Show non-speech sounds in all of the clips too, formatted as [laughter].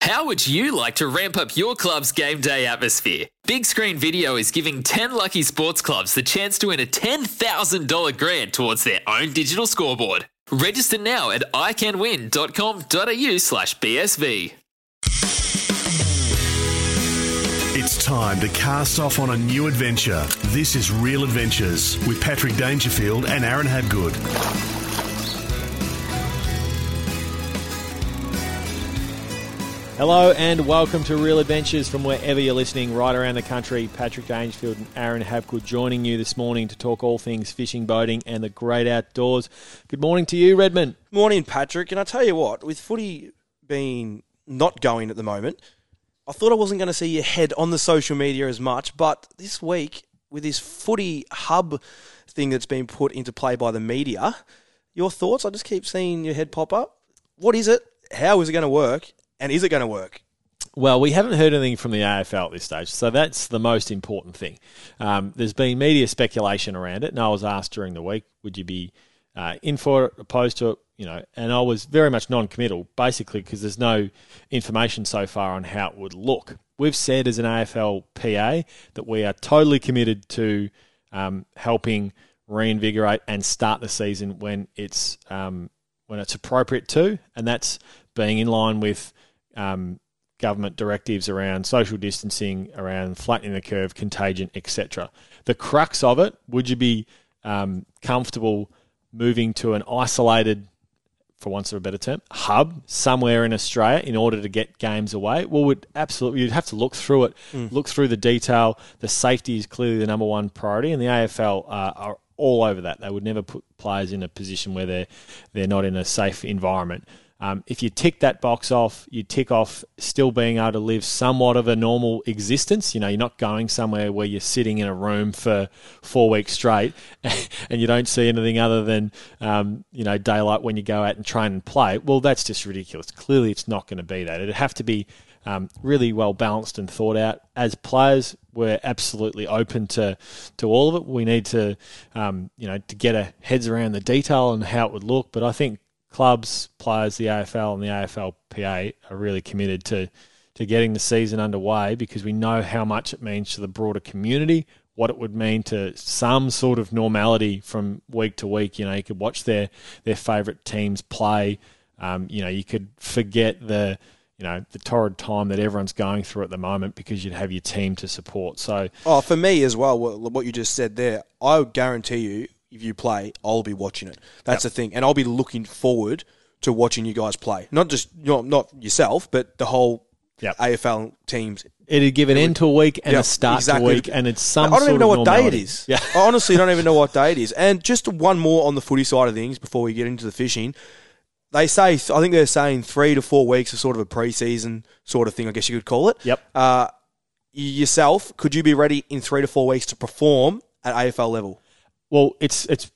How would you like to ramp up your club's game day atmosphere? Big Screen Video is giving 10 lucky sports clubs the chance to win a $10,000 grant towards their own digital scoreboard. Register now at iCanWin.com.au slash BSV. It's time to cast off on a new adventure. This is Real Adventures with Patrick Dangerfield and Aaron Habgood. Hello and welcome to Real Adventures from wherever you're listening, right around the country. Patrick Dangerfield and Aaron Habgood joining you this morning to talk all things fishing, boating, and the great outdoors. Good morning to you, Redmond. Morning, Patrick. And I tell you what, with footy being not going at the moment, I thought I wasn't going to see your head on the social media as much. But this week, with this footy hub thing that's been put into play by the media, your thoughts? I just keep seeing your head pop up. What is it? How is it going to work? And is it going to work? Well, we haven't heard anything from the AFL at this stage, so that's the most important thing. Um, there's been media speculation around it, and I was asked during the week, would you be uh, in for it, opposed to it? You know, and I was very much non-committal, basically because there's no information so far on how it would look. We've said as an AFL PA that we are totally committed to um, helping reinvigorate and start the season when it's um, when it's appropriate to, and that's being in line with um, government directives around social distancing, around flattening the curve, contagion, etc. The crux of it: would you be um, comfortable moving to an isolated, for once of a better term, hub somewhere in Australia in order to get games away? Well, would absolutely you'd have to look through it, mm. look through the detail. The safety is clearly the number one priority, and the AFL uh, are all over that. They would never put players in a position where they're they're not in a safe environment. Um, if you tick that box off, you tick off still being able to live somewhat of a normal existence. You know, you're not going somewhere where you're sitting in a room for four weeks straight [laughs] and you don't see anything other than, um, you know, daylight when you go out and train and play. Well, that's just ridiculous. Clearly, it's not going to be that. It'd have to be um, really well balanced and thought out. As players, we're absolutely open to to all of it. We need to, um, you know, to get our heads around the detail and how it would look. But I think clubs, players, the AFL and the AFLPA are really committed to to getting the season underway because we know how much it means to the broader community, what it would mean to some sort of normality from week to week. You know, you could watch their their favourite teams play. Um, you know, you could forget the you know the torrid time that everyone's going through at the moment because you'd have your team to support. So, oh, for me as well, what you just said there, I guarantee you, if you play, I'll be watching it. That's yep. the thing, and I'll be looking forward to watching you guys play. Not just not not yourself, but the whole yep. AFL teams. It'd give an end to a week and yep, a start exactly. to a week, and it's some. I don't even know what normality. day it is. Yeah. I honestly don't even know what day it is. [laughs] And just one more on the footy side of things before we get into the fishing. They say, I think they're saying three to four weeks of sort of a preseason sort of thing. I guess you could call it. Yep. Uh, yourself, could you be ready in three to four weeks to perform at AFL level? Well, it's it's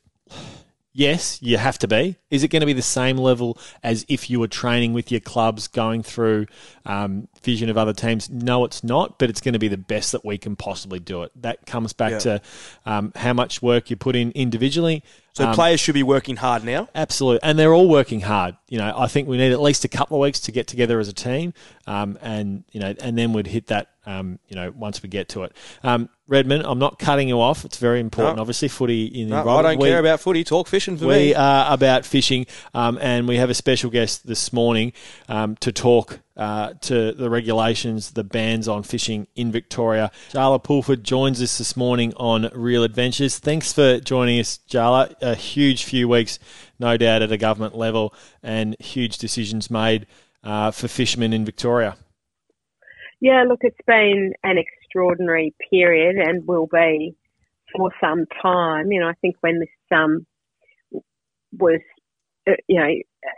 yes, you have to be. Is it going to be the same level as if you were training with your clubs, going through um, vision of other teams? No, it's not. But it's going to be the best that we can possibly do it. That comes back yeah. to um, how much work you put in individually. So um, players should be working hard now. Absolutely, and they're all working hard. You know, I think we need at least a couple of weeks to get together as a team, um, and you know, and then we'd hit that. Um, you know, once we get to it, um, Redmond, I'm not cutting you off. It's very important, no. obviously. Footy in the no, I don't we, care about footy. Talk fishing for we me. We are about fishing, um, and we have a special guest this morning um, to talk uh, to the regulations, the bans on fishing in Victoria. Jaala Pulford joins us this morning on Real Adventures. Thanks for joining us, Jala. A huge few weeks, no doubt, at a government level, and huge decisions made uh, for fishermen in Victoria. Yeah, look, it's been an extraordinary period and will be for some time. You know, I think when this um, was, uh, you know,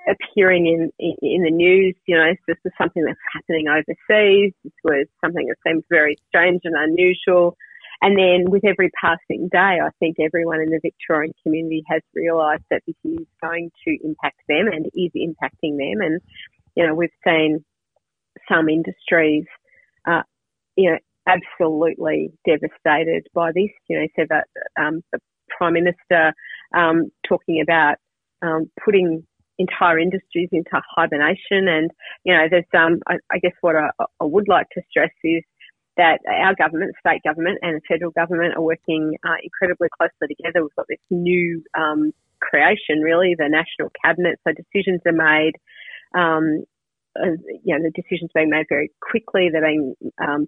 appearing in, in, in the news. You know, this is something that's happening overseas. This was something that seems very strange and unusual. And then with every passing day, I think everyone in the Victorian community has realised that this is going to impact them and is impacting them. And, you know, we've seen some industries, uh, you know, absolutely devastated by this. You know, so that um, the Prime Minister um, talking about um, putting entire industries into hibernation. And, you know, there's, um, I, I guess what I, I, would like to stress is that our government, state government and the federal government are working uh, incredibly closely together. We've got this new um, creation, really, the national cabinet. So decisions are made. Um, uh, you know, the decisions being made very quickly. They're being um,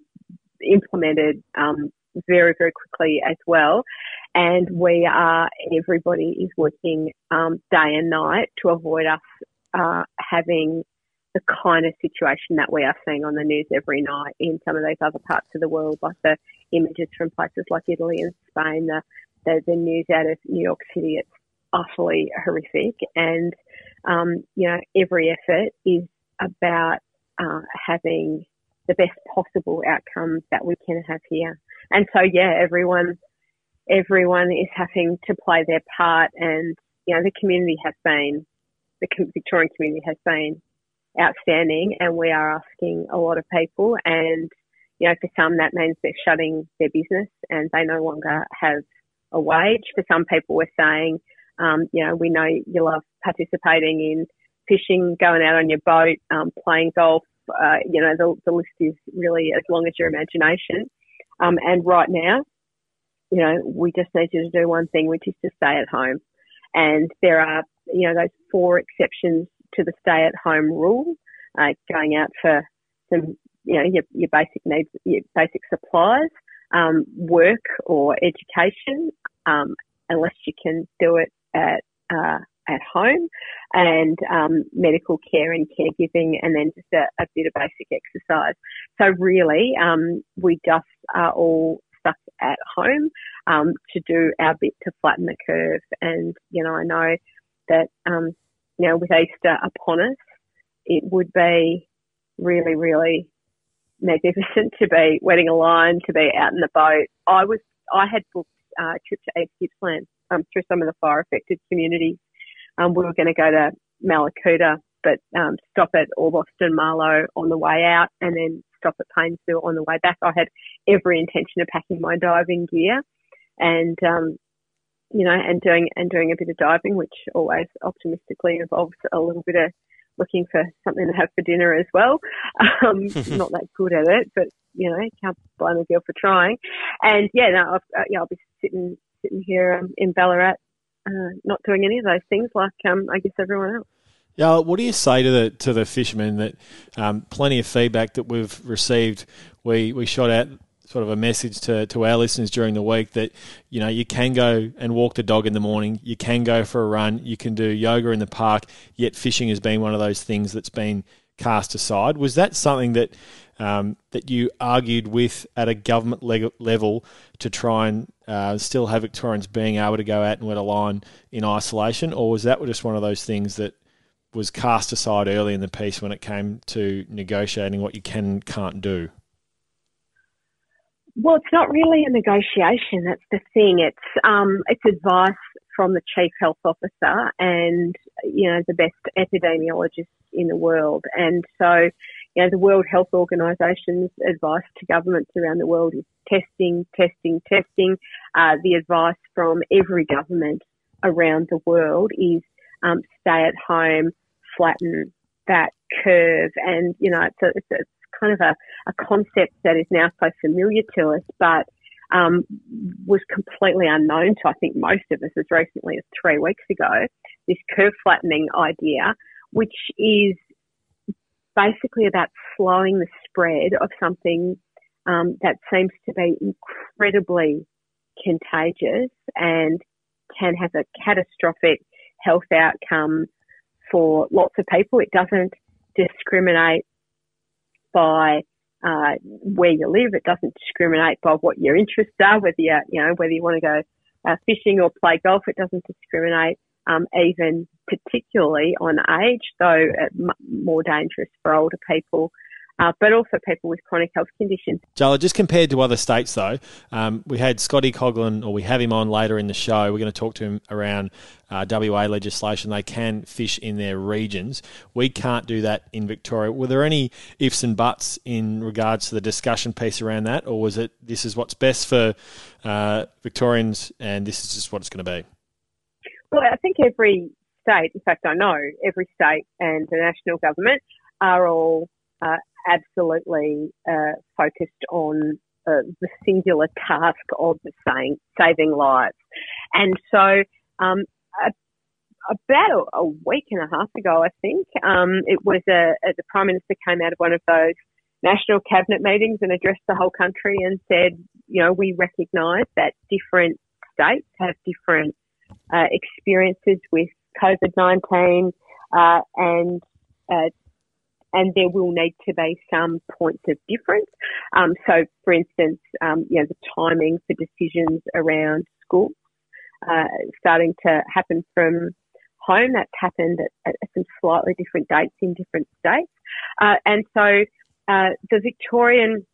implemented um, very, very quickly as well. And we are, everybody is working um, day and night to avoid us uh, having the kind of situation that we are seeing on the news every night in some of those other parts of the world, like the images from places like Italy and Spain, the, the, the news out of New York City. It's utterly horrific. And, um, you know, every effort is about uh, having the best possible outcomes that we can have here. And so, yeah, everyone, everyone is having to play their part, and you know, the community has been, the Victorian community has been outstanding, and we are asking a lot of people, and you know, for some that means they're shutting their business and they no longer have a wage. For some people, we're saying, um, you know, we know you love participating in fishing, going out on your boat, um, playing golf. Uh, you know, the, the list is really as long as your imagination. Um, and right now, you know, we just need you to do one thing, which is to stay at home. And there are, you know, those four exceptions to the stay at home rule, uh, going out for some, you know, your, your basic needs, your basic supplies, um, work or education, um, unless you can do it at, uh, at home and um, medical care and caregiving and then just a, a bit of basic exercise. So really, um, we just are all stuck at home um, to do our bit to flatten the curve. And, you know, I know that, um, you know, with Easter upon us, it would be really, really magnificent to be wetting a line, to be out in the boat. I was, I had booked a trip to East Gippsland um, through some of the fire affected communities um, we were going to go to Mallacoota, but um, stop at Orbost Marlo on the way out, and then stop at Paynesville on the way back. I had every intention of packing my diving gear, and um, you know, and doing and doing a bit of diving, which always optimistically involves a little bit of looking for something to have for dinner as well. [laughs] Um, [laughs] not that good at it, but you know, can't blame a girl for trying. And yeah, no, I've, uh, yeah, I'll be sitting sitting here um, in Ballarat uh, not doing any of those things like um, I guess everyone else. Yeah, what do you say to the to the fishermen that um, plenty of feedback that we've received? We we shot out sort of a message to, to our listeners during the week that you know you can go and walk the dog in the morning, you can go for a run, you can do yoga in the park. Yet fishing has been one of those things that's been cast aside. Was that something that um, that you argued with at a government le- level to try and uh, still have Victorians being able to go out and wet a line in isolation, or was that just one of those things that was cast aside early in the piece when it came to negotiating what you can and can't do? Well, it's not really a negotiation. That's the thing. It's um, it's advice from the chief health officer and you know the best epidemiologist in the world, and so you know, the World Health Organization's advice to governments around the world is testing, testing, testing. Uh, the advice from every government around the world is um, stay at home, flatten that curve. And, you know, it's, a, it's, it's kind of a, a, concept that is now so familiar to us, but um, was completely unknown to, I think, most of us as recently as three weeks ago. This curve flattening idea, which is basically about slowing the spread of something um, that seems to be incredibly contagious and can have a catastrophic health outcome for lots of people. It doesn't discriminate by uh, where you live. It doesn't discriminate by what your interests are, whether you you know whether you want to go uh, fishing or play golf. It doesn't discriminate um, even particularly on age, though m- more dangerous for older people uh, but also people with chronic health conditions. Jaala, just compared to other states, though, um, we had Scotty Coghlan, or we have him on later in the show. We're going to talk to him around uh, WA legislation. They can fish in their regions. We can't do that in Victoria. Were there any ifs and buts in regards to the discussion piece around that, or was it this is what's best for uh, Victorians and this is just what it's going to be? Well, I think every state, in fact, I know every state and the national government are all uh, absolutely uh, focused on uh, the singular task of saying, saving lives. And so, um, a, about a, week and a half ago, I think, um, it was a, a, the Prime Minister came out of one of those national cabinet meetings and addressed the whole country and said, you know, we recognise that different states have different uh, experiences with COVID 19 uh, and uh, and there will need to be some points of difference. Um, so, for instance, um, you know, the timing for decisions around schools uh, starting to happen from home. That's happened at, at, some slightly different dates in different states. Uh, and so, uh, the Victorian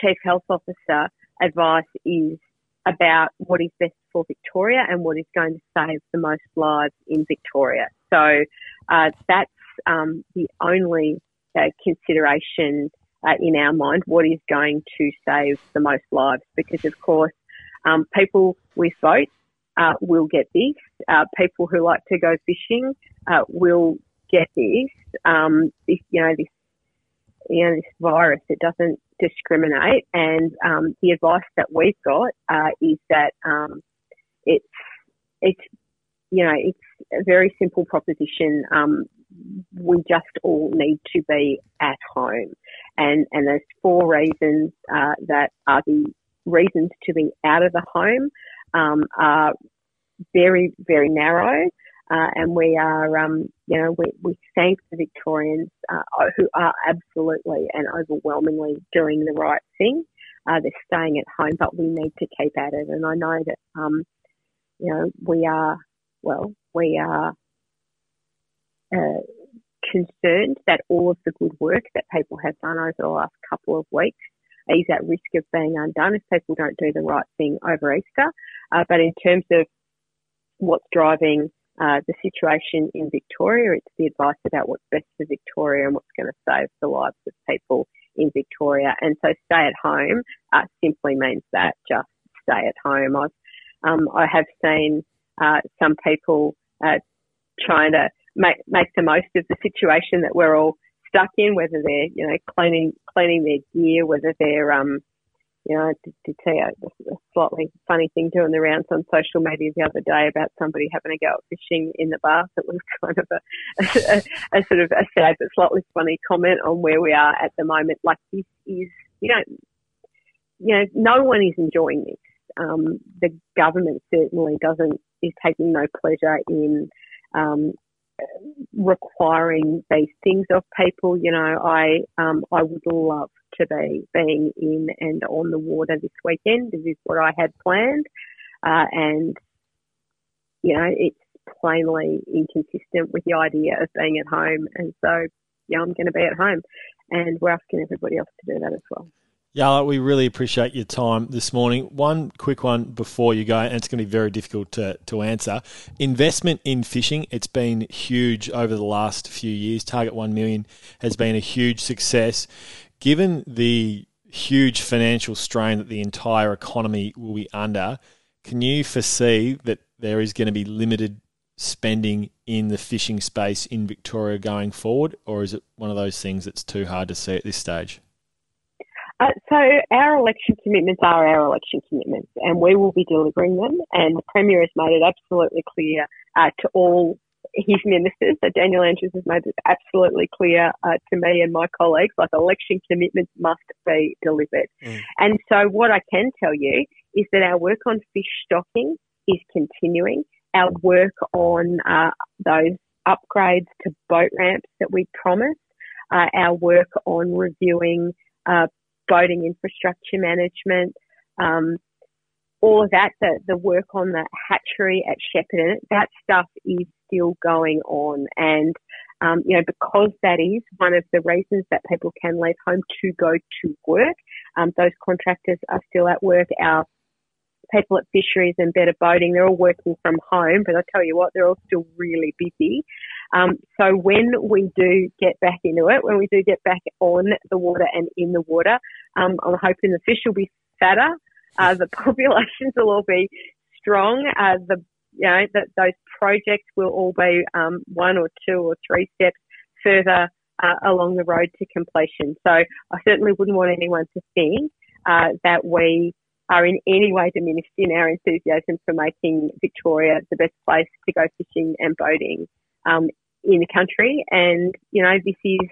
Chief Health Officer advice is about what is best for Victoria and what is going to save the most lives in Victoria. So uh, that's um, the only uh, consideration uh, in our mind what is going to save the most lives. Because of course um, people with boats uh, will get this uh, people who like to go fishing uh, will get this um, this you know this you know this virus it doesn't discriminate. And um, the advice that we've got uh, is that um, it's it's you know it's a very simple proposition. Um, we just all need to be at home. And, and there's four reasons uh, that are the reasons to be out of the home um, are very, very narrow. Uh, and we are, um, you know, we, we thank the Victorians uh, who are absolutely and overwhelmingly doing the right thing. Uh, they're staying at home, but we need to keep at it. And I know that, um, you know, we are, well, we are uh, concerned that all of the good work that people have done over the last couple of weeks is at risk of being undone if people don't do the right thing over Easter. Uh, but in terms of what's driving uh, the situation in Victoria, it's the advice about what's best for Victoria and what's going to save the lives of people in Victoria. And so stay at home uh, simply means that just stay at home. I've, um, I have seen uh, some people trying to make make the most of the situation that we're all stuck in, whether they're you know cleaning cleaning their gear, whether they're um you know to, to tell you a slightly funny thing doing the rounds on social media the other day about somebody having to go out fishing in the bath. It was [laughs] kind of a, a, a sort of a sad but slightly funny comment on where we are at the moment. Like this is you know you know no one is enjoying this. Um, the government certainly doesn't is taking no pleasure in um, requiring these things of people. You know, I um, I would love to be being in and on the water this weekend. This is what I had planned, uh, and you know, it's plainly inconsistent with the idea of being at home. And so, yeah, I'm going to be at home, and we're asking everybody else to do that as well. Jaala, we really appreciate your time this morning. One quick one before you go, and it's going to be very difficult to, to answer. Investment in fishing, it's been huge over the last few years. Target 1 million has been a huge success. Given the huge financial strain that the entire economy will be under, can you foresee that there is going to be limited spending in the fishing space in Victoria going forward, or is it one of those things that's too hard to see at this stage? Uh, so our election commitments are our election commitments, and we will be delivering them. And the premier has made it absolutely clear uh, to all his ministers. So Daniel Andrews has made it absolutely clear uh, to me and my colleagues, like election commitments must be delivered. Mm. And so what I can tell you is that our work on fish stocking is continuing. Our work on uh, those upgrades to boat ramps that we promised, uh, our work on reviewing uh, boating infrastructure management, um, all of that, the, the work on the hatchery at Shepparton, that stuff is still going on. And, um, you know, because that is one of the reasons that people can leave home to go to work, um, those contractors are still at work. Our people at fisheries and better boating, they're all working from home, but I tell you what, they're all still really busy. Um, so when we do get back into it, when we do get back on the water and in the water, um, I'm hoping the fish will be fatter, uh, the [laughs] populations will all be strong, uh, the you know that those projects will all be um, one or two or three steps further uh, along the road to completion. So I certainly wouldn't want anyone to think uh, that we are in any way diminished in our enthusiasm for making Victoria the best place to go fishing and boating um, in the country. And, you know, this is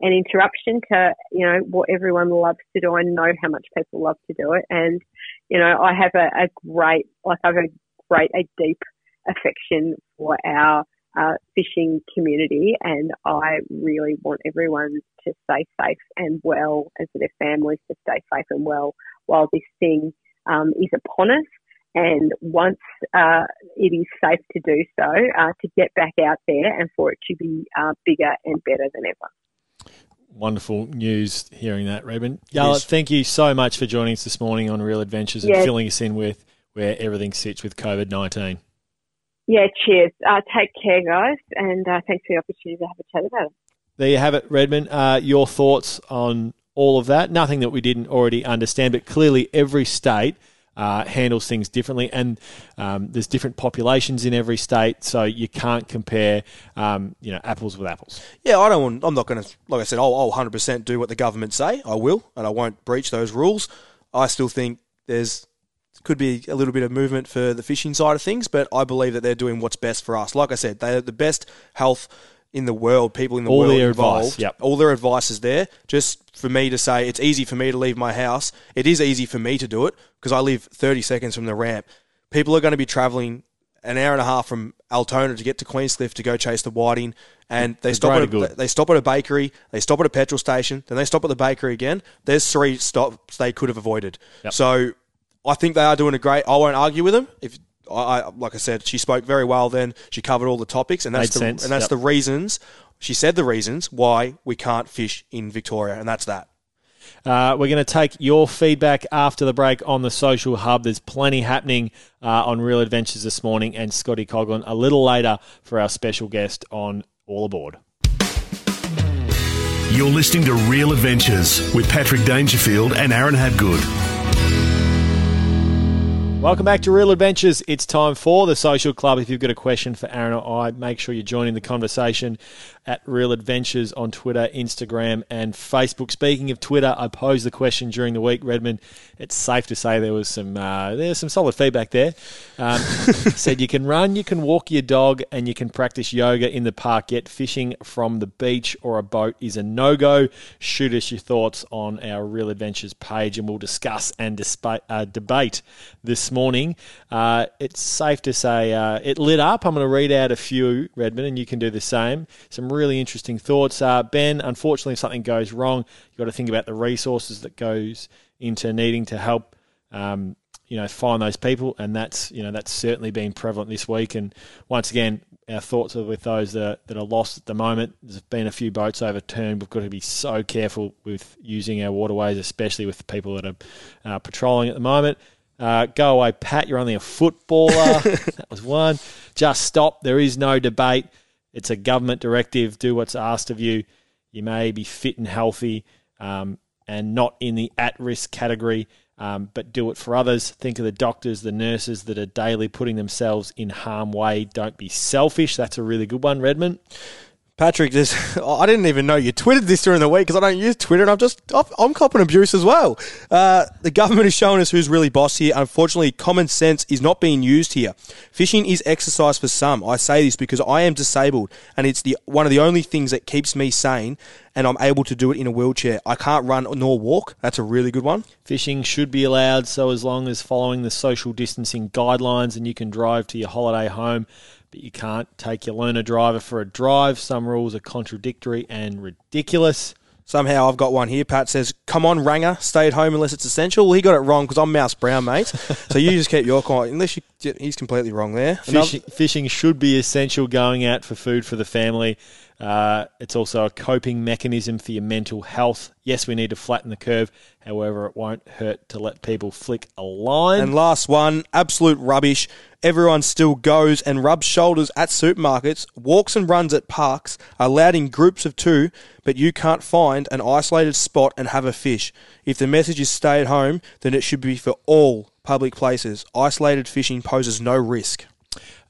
an interruption to, you know, what everyone loves to do. I know how much people love to do it. And, you know, I have a, a great, like I have a great, a deep affection for our uh, fishing community, and I really want everyone to stay safe and well, and for their families to stay safe and well while this thing um, is upon us. And once uh, it is safe to do so, uh, to get back out there and for it to be uh, bigger and better than ever. Wonderful news hearing that, Reuben. Yarlett, yes. thank you so much for joining us this morning on Real Adventures and yes. filling us in with where everything sits with COVID 19. Yeah, cheers. Uh, take care, guys, and uh, thanks for the opportunity to have a chat about it. There you have it, Redmond. Uh, your thoughts on all of that? Nothing that we didn't already understand, but clearly every state uh, handles things differently, and um, there's different populations in every state, so you can't compare, um, you know, apples with apples. Yeah, I don't. Want, I'm not going to, like I said, I'll, I'll 100% do what the government say. I will, and I won't breach those rules. I still think there's could be a little bit of movement for the fishing side of things, but I believe that they're doing what's best for us. Like I said, they're the best health in the world, people in the all world their involved. Advice, yep. All their advice is there. Just for me to say it's easy for me to leave my house. It is easy for me to do it because I live 30 seconds from the ramp. People are going to be travelling an hour and a half from Altona to get to Queenscliff to go chase the whiting, and they stop at a, they stop at a bakery, they stop at a petrol station, then they stop at the bakery again. There's three stops they could have avoided. Yep. So I think they are doing a great. I won't argue with them. If I, like I said, she spoke very well. Then she covered all the topics, and that's Made the sense. and that's yep. the reasons. She said the reasons why we can't fish in Victoria, and that's that. Uh, we're going to take your feedback after the break on the social hub. There's plenty happening uh, on Real Adventures this morning, and Scotty Coghlan a little later for our special guest on All Aboard. You're listening to Real Adventures with Patrick Dangerfield and Aaron Habgood. Welcome back to Real Adventures. It's time for the Social Club. If you've got a question for Aaron or I, make sure you join in the conversation at Real Adventures on Twitter, Instagram, and Facebook. Speaking of Twitter, I posed the question during the week, Redmond. It's safe to say there was some uh, there's some solid feedback there. Um, [laughs] said you can run, you can walk your dog, and you can practice yoga in the park. Yet fishing from the beach or a boat is a no go. Shoot us your thoughts on our Real Adventures page, and we'll discuss and uh, debate this morning. Uh, it's safe to say uh, it lit up. I'm going to read out a few, Redmond, and you can do the same. Some really interesting thoughts. Uh, ben, unfortunately, if something goes wrong, you've got to think about the resources that goes into needing to help. Um, you know, find those people, and that's you know that's certainly been prevalent this week. And once again, our thoughts are with those that are, that are lost at the moment. There's been a few boats overturned. We've got to be so careful with using our waterways, especially with the people that are uh, patrolling at the moment. Uh, go away, Pat. You're only a footballer. [laughs] that was one. Just stop. There is no debate. It's a government directive. Do what's asked of you. You may be fit and healthy um, and not in the at risk category, um, but do it for others. Think of the doctors, the nurses that are daily putting themselves in harm way. Don't be selfish. That's a really good one, Redmond. Patrick, this [laughs] I didn't even know you tweeted this during the week because I don't use Twitter and I'm just I'm copping abuse as well. Uh, the government is showing us who's really boss here. Unfortunately, common sense is not being used here. Fishing is exercise for some. I say this because I am disabled and it's the one of the only things that keeps me sane and I'm able to do it in a wheelchair. I can't run nor walk. That's a really good one. Fishing should be allowed so as long as following the social distancing guidelines and you can drive to your holiday home but you can't take your learner driver for a drive. Some rules are contradictory and ridiculous. Somehow I've got one here. Pat says, "Come on, Ranger, stay at home unless it's essential." Well, he got it wrong because I'm Mouse Brown, mate. [laughs] so you just keep your quiet. Unless you, he's completely wrong there. Another- Fishing, fishing should be essential going out for food for the family. Uh, it's also a coping mechanism for your mental health. Yes, we need to flatten the curve. However, it won't hurt to let people flick a line. And last one, absolute rubbish. Everyone still goes and rubs shoulders at supermarkets, walks and runs at parks, allowed in groups of two, but you can't find an isolated spot and have a fish. If the message is stay at home, then it should be for all public places. Isolated fishing poses no risk.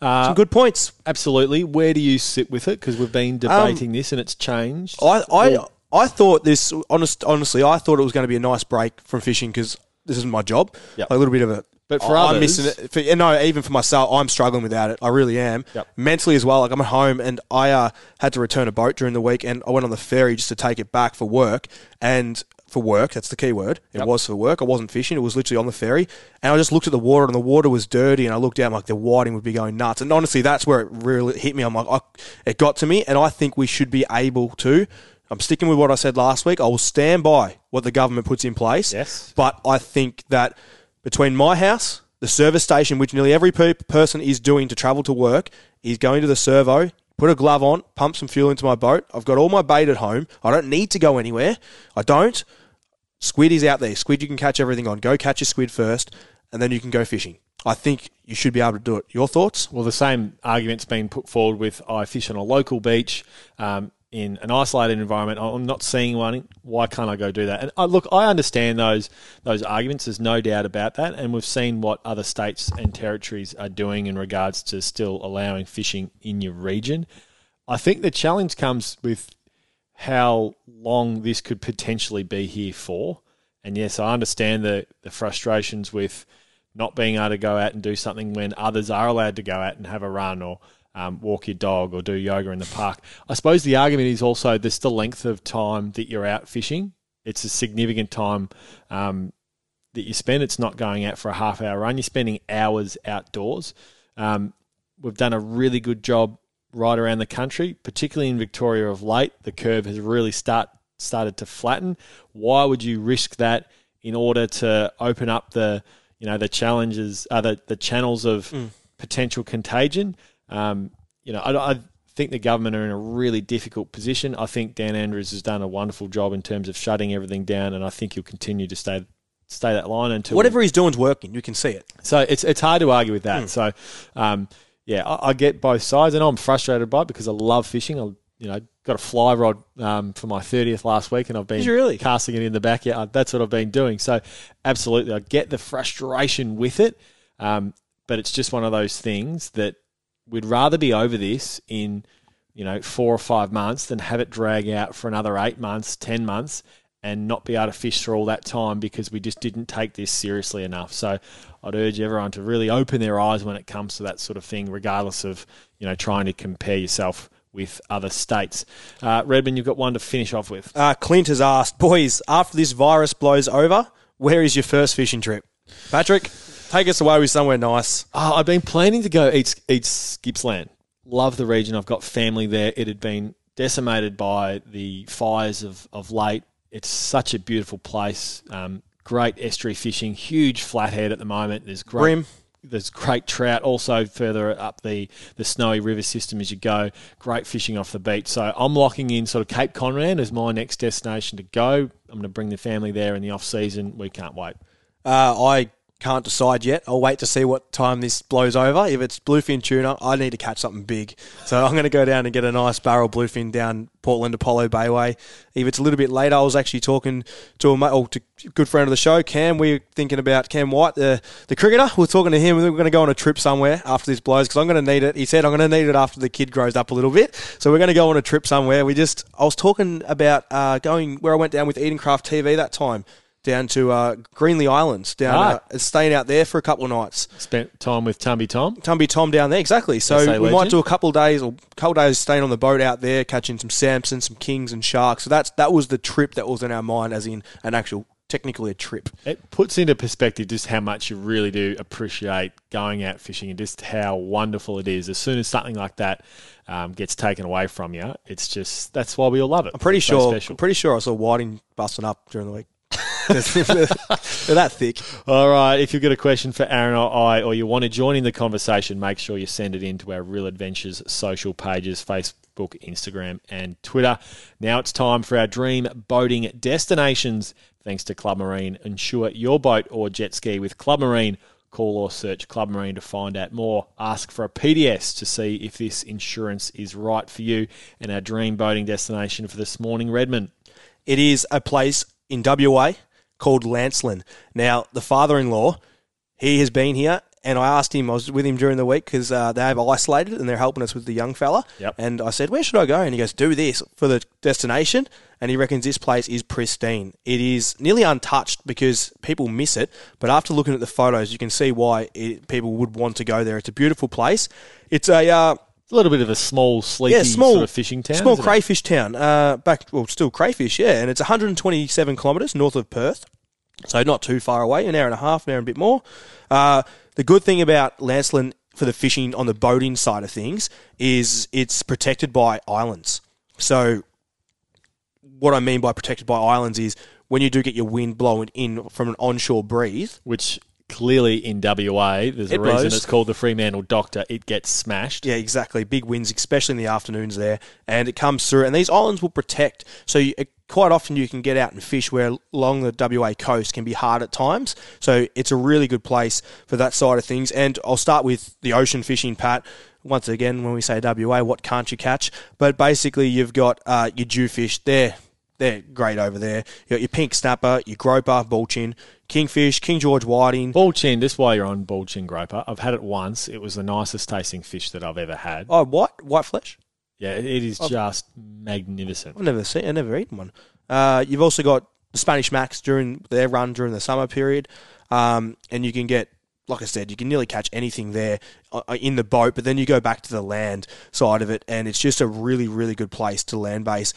Uh, Some good points. absolutely. Where do you sit with it? Because we've been debating this and it's changed. I, I, I thought this, honest, honestly, I thought it was going to be a nice break from fishing because this isn't my job. Yep. A little bit of a. But for I'm others- missing it. For, you know, even for myself, I'm struggling without it. I really am. Yep. Mentally as well. Like I'm at home and I uh, had to return a boat during the week, and I went on the ferry just to take it back for work. And for work, that's the key word. It Yep. was for work. I wasn't fishing. It was literally on the ferry, and I just looked at the water, and the water was dirty. And I looked down, like the whiting would be going nuts. And honestly, that's where it really hit me. I'm like, I, it got to me, and I think we should be able to. I'm sticking with what I said last week. I will stand by what the government puts in place. Yes. But I think that between my house, the service station, which nearly every pe- person is doing to travel to work, is going to the servo, put a glove on, pump some fuel into my boat. I've got all my bait at home. I don't need to go anywhere. I don't. Squid is out there. Squid, you can catch everything on. Go catch a squid first, and then you can go fishing. I think you should be able to do it. Your thoughts? Well, the same argument's been put forward with I fish on a local beach um, in an isolated environment. I'm not seeing one. Why can't I go do that? And uh, look, I understand those those arguments. There's no doubt about that. And we've seen what other states and territories are doing in regards to still allowing fishing in your region. I think the challenge comes with how long this could potentially be here for. And yes, I understand the, the frustrations with not being able to go out and do something when others are allowed to go out and have a run or um, walk your dog or do yoga in the park. I suppose the argument is also this the length of time that you're out fishing. It's a significant time um, that you spend. It's not going out for a half hour run. You're spending hours outdoors. Um, we've done a really good job right around the country, particularly in Victoria of late. The curve has really start started to flatten. Why would you risk that in order to open up the you know the challenges, uh, the the channels of potential contagion? Um, you know, I, I think the government are in a really difficult position. I think Dan Andrews has done a wonderful job in terms of shutting everything down, and I think he'll continue to stay stay that line until Whatever he's doing's working. You can see it. so it's it's hard to argue with that. So, um, yeah, I, I get both sides, and I'm frustrated by it because I love fishing. I, you know, got a fly rod um, for my 30th last week, and I've been really? casting it in the backyard. That's what I've been doing. So, absolutely, I get the frustration with it, um, but it's just one of those things that we'd rather be over this in you know four or five months than have it drag out for another eight months, ten months, and not be able to fish for all that time because we just didn't take this seriously enough. So I'd urge everyone to really open their eyes when it comes to that sort of thing, regardless of you know trying to compare yourself with other states. Uh, Redmond, you've got one to finish off with. Uh, Clint has asked, boys, after this virus blows over, where is your first fishing trip? Patrick, take us away with somewhere nice. Oh, I've been planning to go eat, East Gippsland. Love the region. I've got family there. It had been decimated by the fires of, of late. It's such a beautiful place. Um, great estuary fishing. Huge flathead at the moment. There's great. Bream. There's great trout also further up the, the snowy river system as you go. Great fishing off the beach. So I'm locking in sort of Cape Conran as my next destination to go. I'm going to bring the family there in the off season. We can't wait. Uh, I can't decide yet. I'll wait to see what time this blows over. If it's bluefin tuna, I need to catch something big. So I'm going to go down and get a nice barrel bluefin down Portland Apollo Bayway. If it's a little bit later, I was actually talking to a mate, or to a good friend of the show, Cam. We are thinking about Cam White, the the cricketer. We are talking to him. We're going to go on a trip somewhere after this blows because I'm going to need it. He said I'm going to need it after the kid grows up a little bit. So we're going to go on a trip somewhere. We just I was talking about uh, going where I went down with Edencraft TV that time. Down to uh, Greenly Islands, down Ah. uh, staying out there for a couple of nights. Spent time with Tumby Tom. Tumby Tom down there, exactly. So SA we might do a couple of days or a couple of days staying on the boat out there, catching some Samson, some kings and sharks. So that's that was the trip that was in our mind, as in an actual technically a trip. It puts into perspective just how much you really do appreciate going out fishing and just how wonderful it is. As soon as something like that um, gets taken away from you, it's just that's why we all love it. I'm pretty It's sure. special. I'm pretty sure I saw whiting busting up during the week. They're that thick. All right. If you've got a question for Aaron or I, or you want to join in the conversation, make sure you send it in to our Real Adventures social pages Facebook, Instagram, and Twitter. Now it's time for our dream boating destinations. Thanks to Club Marine. Insure your boat or jet ski with Club Marine. Call or search Club Marine to find out more. Ask for a PDS to see if this insurance is right for you. And our dream boating destination for this morning, Redmond. It is a place in WA called Lancelin. Now, the father-in-law, he has been here, and I asked him. I was with him during the week because uh, they have isolated and they're helping us with the young fella. Yep. And I said, "Where should I go?" And he goes, "Do this for the destination." And he reckons this place is pristine. It is nearly untouched because people miss it. But after looking at the photos, you can see why it, people would want to go there. It's a beautiful place. It's a uh, A little bit of a small, sleepy yeah, small sort of fishing town. small isn't it? crayfish town. Uh, back well, still crayfish, yeah, and it's 127 kilometres north of Perth, so not too far away. An hour and a half, an hour and a bit more. Uh, the good thing about Lancelin for the fishing on the boating side of things is it's protected by islands. So what I mean by protected by islands is when you do get your wind blowing in from an onshore breeze, which clearly in WA, there's a It reason blows. it's called the Fremantle Doctor. It gets smashed. Yeah, exactly. Big winds, especially in the afternoons there, and it comes through. And these islands will protect. So you, quite often you can get out and fish where along the WA coast can be hard at times. So it's a really good place for that side of things. And I'll start with the ocean fishing, Pat. Once again, when we say WA, what can't you catch? But basically, you've got uh, your jewfish. They're they're great over there. You got your pink snapper, your groper, baldchin, kingfish, King George whiting. Baldchin, this while you're on baldchin groper, I've had it once. It was the nicest tasting fish that I've ever had. Oh, white white flesh. Yeah, it is just magnificent. I've never seen, I've never eaten one. Uh, you've also got the Spanish Max during their run during the summer period, um, and you can get, like I said, you can nearly catch anything there uh, in the boat. But then you go back to the land side of it, and it's just a really, really good place to land base.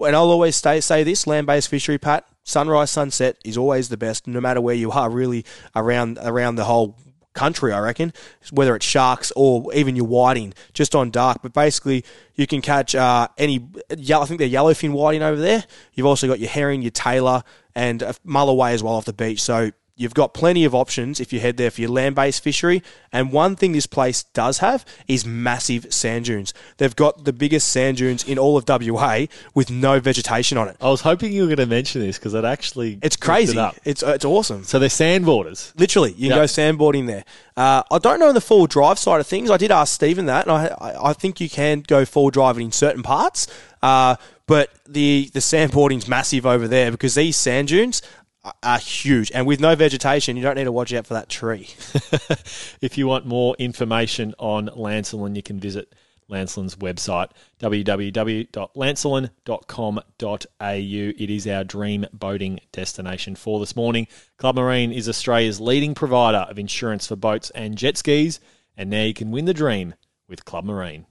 And I'll always stay, say this: land-based fishery, Pat. Sunrise, sunset is always the best, no matter where you are. Really around around the whole country, I reckon, whether it's sharks or even your whiting, just on dark. But basically, you can catch uh, any. I think they're yellowfin whiting over there. You've also got your herring, your tailor, and uh, mulloway as well off the beach. So you've got plenty of options if you head there for your land-based fishery. And one thing this place does have is massive sand dunes. They've got the biggest sand dunes in all of WA with no vegetation on it. I was hoping you were going to mention this because it actually It's crazy. It. It's uh, it's awesome. So they're sandboarders. Literally, you can Yeah. go sandboarding there. Uh, I don't know the full drive side of things. I did ask Stephen that, and I, I, I think you can go full driving in certain parts. Uh, but the the sandboarding's massive over there because these sand dunes are, huge, and with no vegetation, you don't need to watch out for that tree. [laughs] If you want more information on Lancelin, you can visit Lancelin's website, www.lancelin.com.au. It is our dream boating destination for this morning. Club Marine is Australia's leading provider of insurance for boats and jet skis, and now you can win the dream with Club Marine.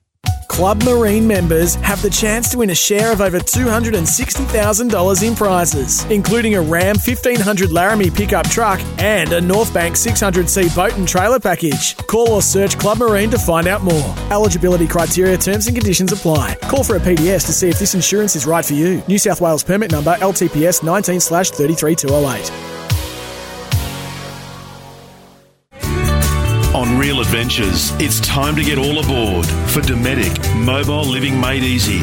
Club Marine members have the chance to win a share of over $260,000 in prizes, including a Ram 1500 Laramie pickup truck and a Northbank 600C boat and trailer package. Call or search Club Marine to find out more. Eligibility criteria, terms and conditions apply. Call for a PDS to see if this insurance is right for you. New South Wales permit number LTPS 19 33208. On Real Adventures, it's time to get all aboard for Dometic Mobile Living Made Easy.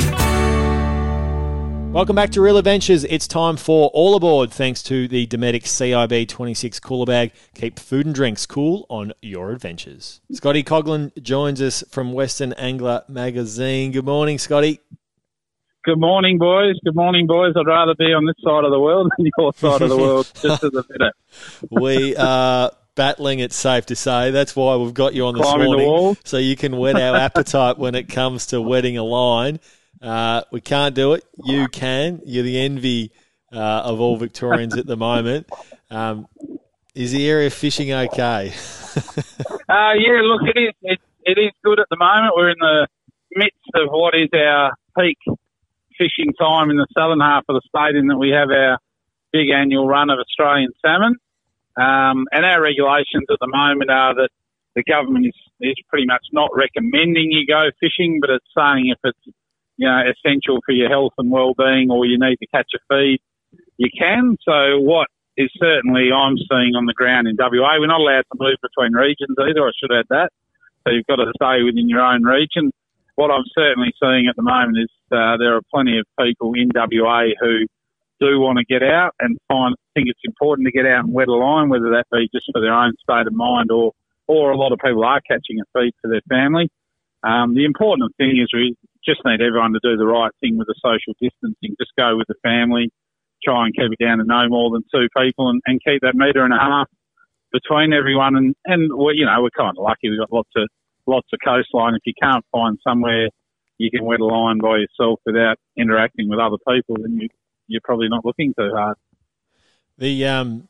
Welcome back to Real Adventures. It's time for All Aboard, thanks to the Dometic CIB 26 cooler bag. Keep food and drinks cool on your adventures. Scotty Coghlan joins us from Western Angler Magazine. Good morning, Scotty. Good morning, boys. Good morning, boys. I'd rather be on this side of the world than your side of the world, [laughs] just as a minute. We are battling, it's safe to say. That's why we've got you on this Climbing the morning. wall. So you can whet our [laughs] appetite when it comes to wetting a line. Uh, we can't do it. You can. You're the envy uh, of all Victorians at the moment. Um, is the area of fishing okay? [laughs] Uh, yeah, look, it is. It, it is good at the moment. We're in the midst of what is our peak fishing time in the southern half of the state, in that we have our big annual run of Australian salmon. Um, and our regulations at the moment are that the government is, is pretty much not recommending you go fishing, but it's saying if it's you know essential for your health and well-being or you need to catch a feed, you can. So what is certainly I'm seeing on the ground in WA, we're not allowed to move between regions either. I should add that. So you've got to stay within your own region. What I'm certainly seeing at the moment is uh, there are plenty of people in WA who do want to get out and find think it's important to get out and wet a line, whether that be just for their own state of mind or or a lot of people are catching a feed for their family. Um, the important thing is we just need everyone to do the right thing with the social distancing. Just go with the family, try and keep it down to no more than two people, and, and keep that metre and a half between everyone. And and we, you know we're kind of lucky. We've got lots of lots of coastline. If you can't find somewhere you can wet a line by yourself without interacting with other people, then you, you're probably not looking too hard. The um,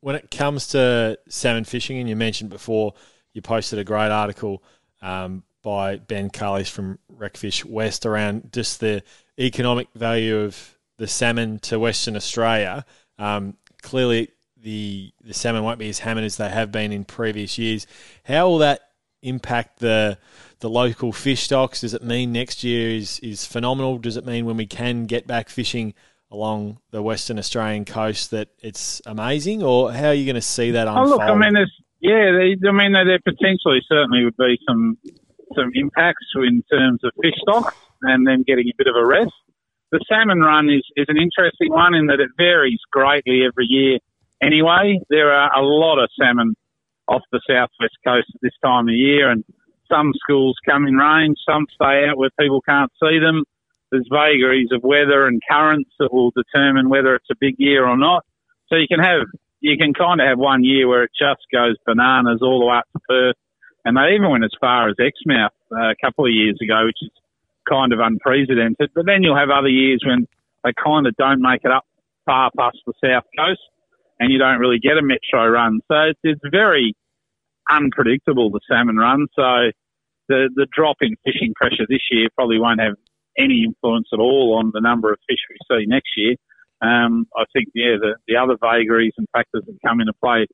when it comes to salmon fishing, and you mentioned before, you posted a great article um, by Ben Carlis from Recfish West around just the economic value of the salmon to Western Australia. Um, clearly, the the salmon won't be as hammered as they have been in previous years. How will that impact the the local fish stocks? Does it mean next year is is phenomenal? Does it mean when we can get back fishing along the Western Australian coast that it's amazing, or how are you going to see that unfold? Oh, look, I mean, there's yeah, they, I mean, there, there potentially certainly would be some some impacts in terms of fish stocks and then getting a bit of a rest. The salmon run is, is an interesting one in that it varies greatly every year. Anyway, there are a lot of salmon off the southwest coast at this time of year, and some schools come in range, some stay out where people can't see them there's vagaries of weather and currents that will determine whether it's a big year or not. So you can have, you can kind of have one year where it just goes bananas all the way up to Perth. And they even went as far as Exmouth uh, a couple of years ago, which is kind of unprecedented. But then you'll have other years when they kind of don't make it up far past the south coast and you don't really get a metro run. So it's, it's very unpredictable, the salmon run. So the, the drop in fishing pressure this year probably won't have any influence at all on the number of fish we see next year. Um, I think, yeah, the, the other vagaries and factors that come into play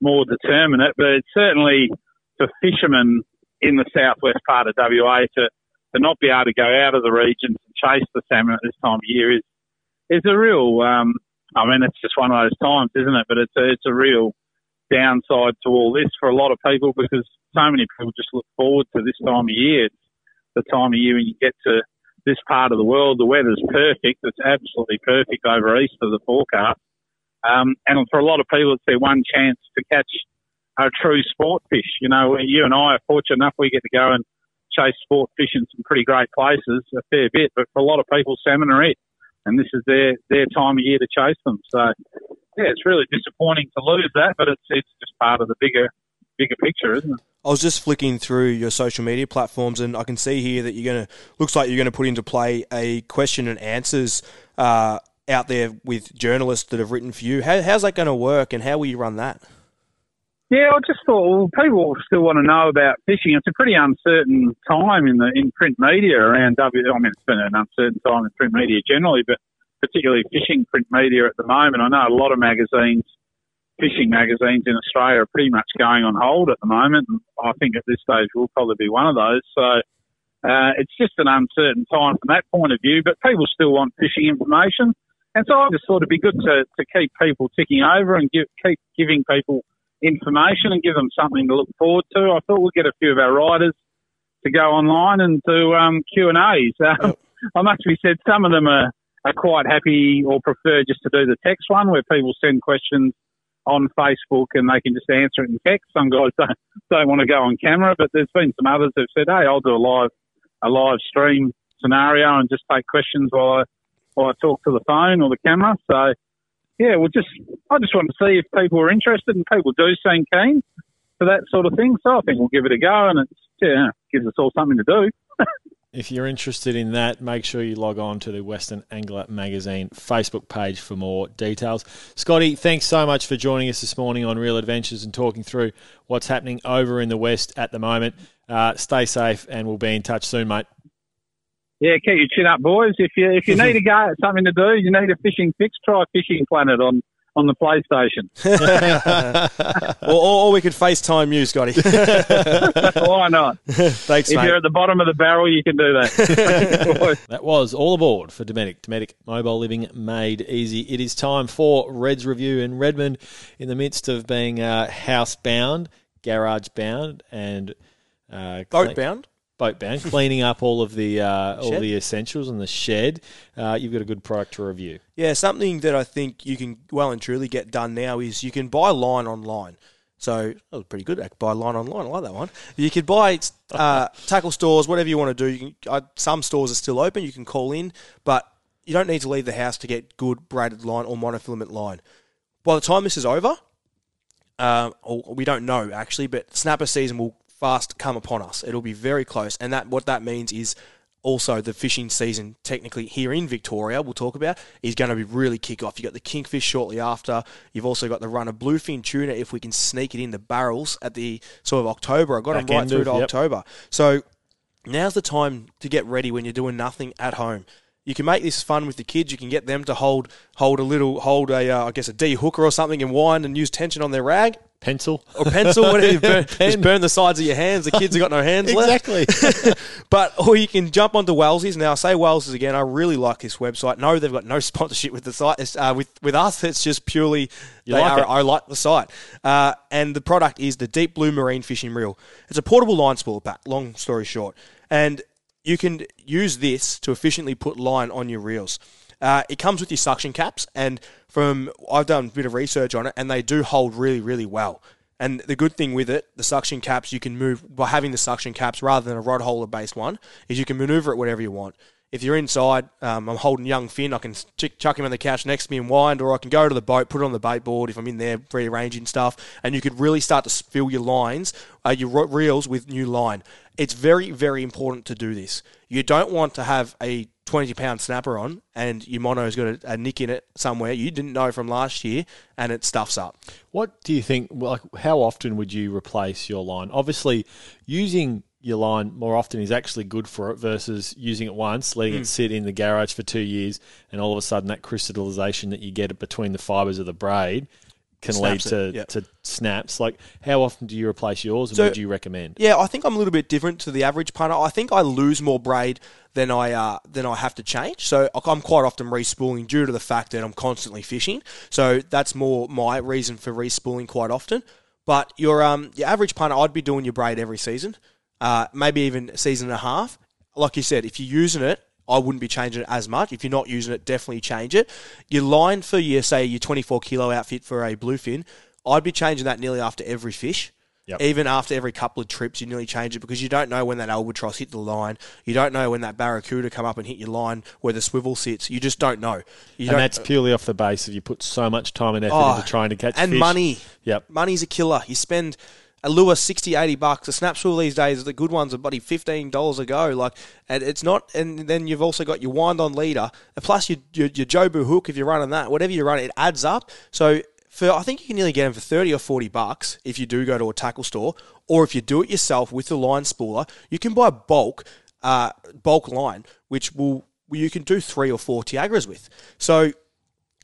more determine it, but it's certainly for fishermen in the southwest part of WA to, to not be able to go out of the regions and chase the salmon at this time of year is is a real. Um, I mean, it's just one of those times, isn't it? But it's a, it's a real downside to all this for a lot of people because so many people just look forward to this time of year. It's the time of year when you get to this part of the world, the weather's perfect. It's absolutely perfect over east of the forecast. Um, and for a lot of people, it's their one chance to catch a true sport fish. You know, you and I are fortunate enough we get to go and chase sport fish in some pretty great places a fair bit. But for a lot of people, salmon are it. And this is their, their time of year to chase them. So, yeah, it's really disappointing to lose that, but it's, it's just part of the bigger, bigger picture, isn't it? I was just flicking through your social media platforms, and I can see here that you're going to looks like you're going to put into play a question and answers uh, out there with journalists that have written for you. How, how's that going to work, and how will you run that? Yeah, I just thought well, people still want to know about fishing. It's a pretty uncertain time in the in print media around W. I mean, it's been an uncertain time in print media generally, but particularly fishing print media at the moment. I know a lot of magazines fishing magazines in Australia are pretty much going on hold at the moment. And I think at this stage we'll probably be one of those. So uh, it's just an uncertain time from that point of view, but people still want fishing information. And so I just thought it'd be good to, to keep people ticking over and give, keep giving people information and give them something to look forward to. I thought we'd get a few of our writers to go online and do um, Q and A's. Um, [laughs] I must be said, some of them are, are quite happy or prefer just to do the text one where people send questions on Facebook and they can just answer it in text. Some guys [laughs] don't, don't want to go on camera, but there's been some others who've said, "Hey, I'll do a live a live stream scenario and just take questions while I while I talk to the phone or the camera." So yeah, we'll just I just want to see if people are interested and people do seem keen for that sort of thing. So I think we'll give it a go, and it's yeah gives us all something to do. [laughs] If you're interested in that, make sure you log on to the Western Angler Magazine Facebook page for more details. Scotty, thanks so much for joining us this morning on Real Adventures and talking through what's happening over in the West at the moment. Uh, stay safe, and we'll be in touch soon, mate. Yeah, keep your chin up, boys. If you if you [laughs] need a go at something to do, you need a fishing fix, try Fishing Planet on on the PlayStation. or, or, or we could FaceTime you, Scotty. [laughs] Why not? Thanks, if mate. you're at the bottom of the barrel, you can do that. [laughs] [laughs] That was all aboard for Dometic. Dometic Mobile Living made easy. It is time for Red's review in Redmond, in the midst of being uh, housebound, garage bound, and uh, Boat bound. Boat bound, cleaning up all of the uh, all the essentials in the shed. Uh, you've got a good product to review. Yeah, something that I think you can well and truly get done now is you can buy line online. So that was pretty good. I buy line online. I like that one. You could buy uh, [laughs] tackle stores, whatever you want to do. You can, uh, some stores are still open. You can call in, but you don't need to leave the house to get good braided line or monofilament line. By the time this is over, uh, or we don't know actually, but snapper season will fast come upon us. It'll be very close, and that what that means is also the fishing season technically here in Victoria we'll talk about is going to be really kick off. You've got the kingfish shortly after. You've also got the run of bluefin tuna if we can sneak it in the barrels at the sort of October. I got Back them right through to yep. October. So now's the time to get ready when you're doing nothing at home. You can make this fun with the kids. You can get them to hold hold a little hold a uh, I guess a D hooker or something and wind and use tension on their rag Pencil or pencil, whatever. You [laughs] burn, just burn the sides of your hands. The kids have got no hands left. exactly. [laughs] But or you can jump onto Wellsies. Now I say Wellsies again. I really like this website. No, they've got no [laughs] sponsorship with the site. Uh, with with us, it's just purely You they like are, it. I like the site. Uh, and the product is the Deep Blue Marine Fishing Reel. It's a portable line spool pack. Long story short, and you can use this to efficiently put line on your reels. Uh, it comes with your suction caps, and from I've done a bit of research on it, and they do hold really, really well. And the good thing with it, the suction caps, you can move by having the suction caps rather than a rod holder based one, is you can maneuver it whatever you want. If you're inside, um, I'm holding young Finn, I can ch- chuck him on the couch next to me and wind, or I can go to the boat, put it on the bait board if I'm in there rearranging stuff, and you could really start to fill your lines, uh, your reels with new line. It's very, very important to do this. You don't want to have a 20 pound snapper on and your mono's got a, a nick in it somewhere you didn't know from last year and it stuffs up. What do you think? Like, how often would you replace your line? Obviously, using your line more often is actually good for it versus using it once, letting Hmm. it sit in the garage for two years, and all of a sudden that crystallization that you get between the fibers of the braid can Snaps lead to, yep. to snaps. Like, how often do you replace yours, and So- would you recommend? Yeah, I think I'm a little bit different to the average punter. I think I lose more braid than I uh, than I have to change. So I'm quite often respooling due to the fact that I'm constantly fishing. So that's more my reason for respooling quite often. But your um your average punter, I'd be doing your braid every season, uh, maybe even a season and a half. Like you said, if you're using it, I wouldn't be changing it as much. If you're not using it, definitely change it. Your line for your say your 24 kilo outfit for a bluefin, I'd be changing that nearly after every fish. Yep. Even after every couple of trips, you nearly change it because you don't know when that albatross hit the line. You don't know when that barracuda come up and hit your line where the swivel sits. You just don't know. You and don't, that's purely off the base of you put so much time and effort Oh, into trying to catch and fish. money. Yep. Money's a killer. You spend a lure 60, 80 bucks. A snap swivel these days, the good ones are buddy fifteen dollars a go. Like, and it's not. And then you've also got your wind on leader, and plus your your, your Jobu hook if you're running that. Whatever you run, it adds up. So. For, I think you can nearly get them for 30 or 40 bucks if you do go to a tackle store, or if you do it yourself with the line spooler, you can buy bulk, uh, bulk line, which will you can do three or four Tiagras with. So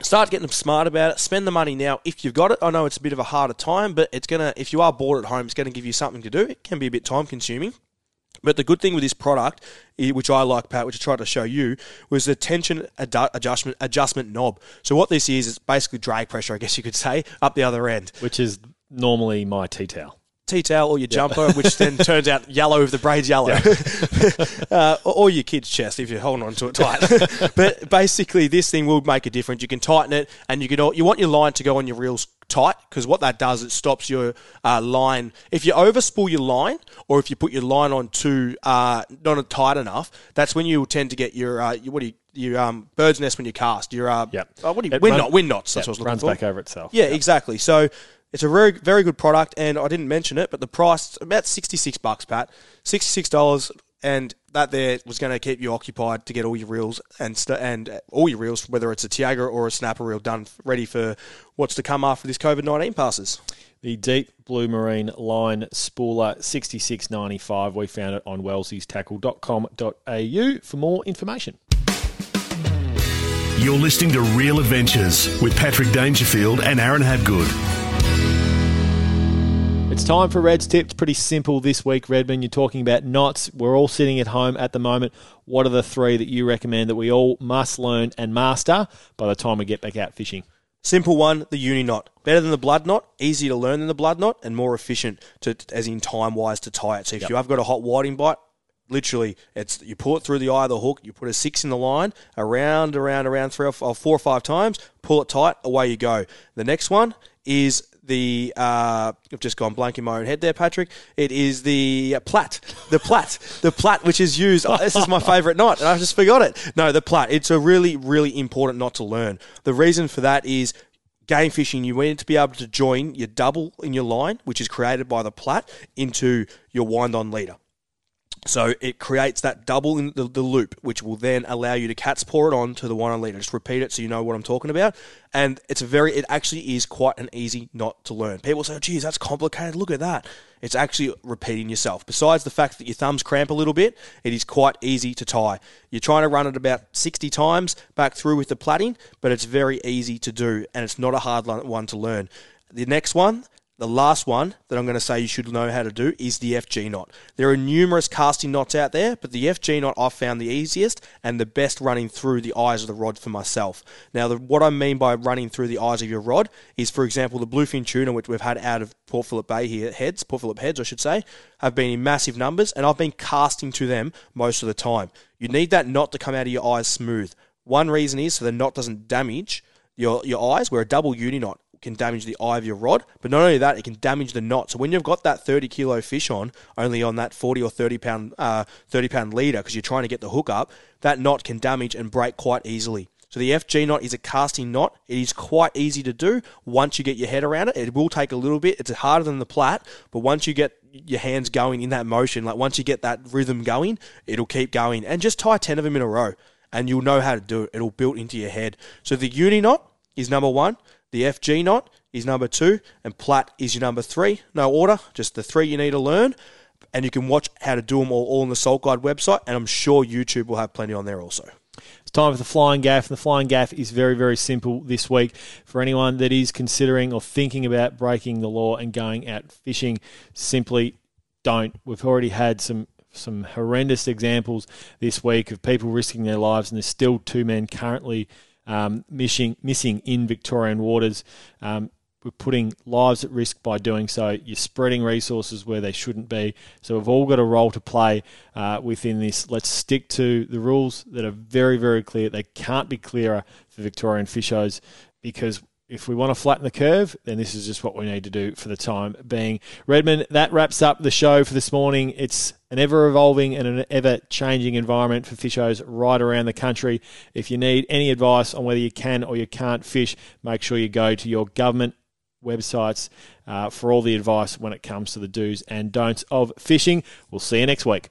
start getting smart about it. Spend the money now if you've got it. I know it's a bit of a harder time, but it's gonna if you are bored at home, it's gonna give you something to do. It can be a bit time consuming. But the good thing with this product, which I like, Pat, which I tried to show you, was the tension adu- adjustment adjustment knob. So what this is, is basically drag pressure, I guess you could say, up the other end. Which is normally my tea towel. Tea towel or your jumper, which then [laughs] turns out yellow if the braid's yellow, [laughs] uh, or, your kid's chest if you're holding on to it tight. [laughs] but basically, this thing will make a difference. You can tighten it, and you can you want your line to go on your reels tight because what that does it stops your uh, line. If you overspool your line, or if you put your line on too uh, not tight enough, that's when you tend to get your, uh, your what do you your um, bird's nest when you cast. Your uh, Yep. oh, what do you, wind run- knot, wind knots. That's Yep, what I was looking runs for. back over itself. Yeah, exactly. So it's a very very good product, and I didn't mention it, but the price about sixty six bucks, Pat, sixty six dollars, and that there was going to keep you occupied to get all your reels and st- and all your reels, whether it's a Tiagra or a snapper reel, done ready for what's to come after this COVID nineteen passes. The Deep Blue Marine Line Spooler 6695. We found it on wellsiestackle.com.au for more information. You're listening to Real Adventures with Patrick Dangerfield and Aaron Habgood. It's time for Red's tips. Pretty simple this week, Redman. You're talking about knots. We're all sitting at home at the moment. What are the three that you recommend that we all must learn and master by the time we get back out fishing? Simple one, the uni knot. Better than the blood knot, easier to learn than the blood knot, and more efficient to, as in time wise to tie it. So if Yep. you have got a hot whiting bite, literally, it's you pull it through the eye of the hook, you put a six in the line, around, around, around three or four, oh, four or five times, pull it tight, away you go. The next one is the uh, I've just gone blank in my own head there, Patrick. It is the uh, plat, the plat, the plat, which is used. oh, this is my favourite knot, and I just forgot it. No, the plat. It's a really, really important knot to learn. The reason for that is game fishing, you need to be able to join your double in your line, which is created by the plat, into your wind on leader. So it creates that double in the, the loop, which will then allow you to cat's paw it on to the wind on leader. Just repeat it so you know what I'm talking about. And it's a very, it actually is quite an easy knot to learn. People say, oh, geez, that's complicated. Look at that. It's actually repeating yourself. Besides the fact that your thumbs cramp a little bit, it is quite easy to tie. You're trying to run it about 60 times back through with the plaiting, but it's very easy to do and it's not a hard one to learn. The next one, the last one that I'm going to say you should know how to do is the FG knot. There are numerous casting knots out there, but the FG knot I've found the easiest and the best running through the eyes of the rod for myself. Now, the, what I mean by running through the eyes of your rod is, for example, the bluefin tuna, which we've had out of Port Phillip Bay here, heads, Port Phillip heads, I should say, have been in massive numbers, and I've been casting to them most of the time. You need that knot to come out of your eyes smooth. One reason is so the knot doesn't damage your, your eyes, where a double uni knot can damage the eye of your rod, but not only that, it can damage the knot. So when you've got that 30 kilo fish on, only on that 40 or 30 pound, uh, 30 pound leader, because you're trying to get the hook up, that knot can damage and break quite easily. So the FG knot is a casting knot. It is quite easy to do once you get your head around it. It will take a little bit. It's harder than the plat, but once you get your hands going in that motion, like once you get that rhythm going, it'll keep going. And just tie 10 of them in a row and you'll know how to do it. It'll build into your head. So the uni knot is number one. The FG knot is number two, and plat is your number three. No order, just the three you need to learn. And you can watch how to do them all, all on the Salt Guide website, and I'm sure YouTube will have plenty on there also. It's time for the flying gaff. And the flying gaff is very, very simple this week for anyone that is considering or thinking about breaking the law and going out fishing. Simply don't. We've already had some some horrendous examples this week of people risking their lives, and there's still two men currently um, missing missing in Victorian waters. Um, we're putting lives at risk by doing so. You're spreading resources where they shouldn't be. So we've all got a role to play uh, within this. Let's stick to the rules that are very, very clear. They can't be clearer for Victorian fishers because if we want to flatten the curve, then this is just what we need to do for the time being. Redmond, that wraps up the show for this morning. It's an ever evolving and an ever changing environment for fishers right around the country. If you need any advice on whether you can or you can't fish, make sure you go to your government websites uh, for all the advice when it comes to the do's and don'ts of fishing. We'll see you next week.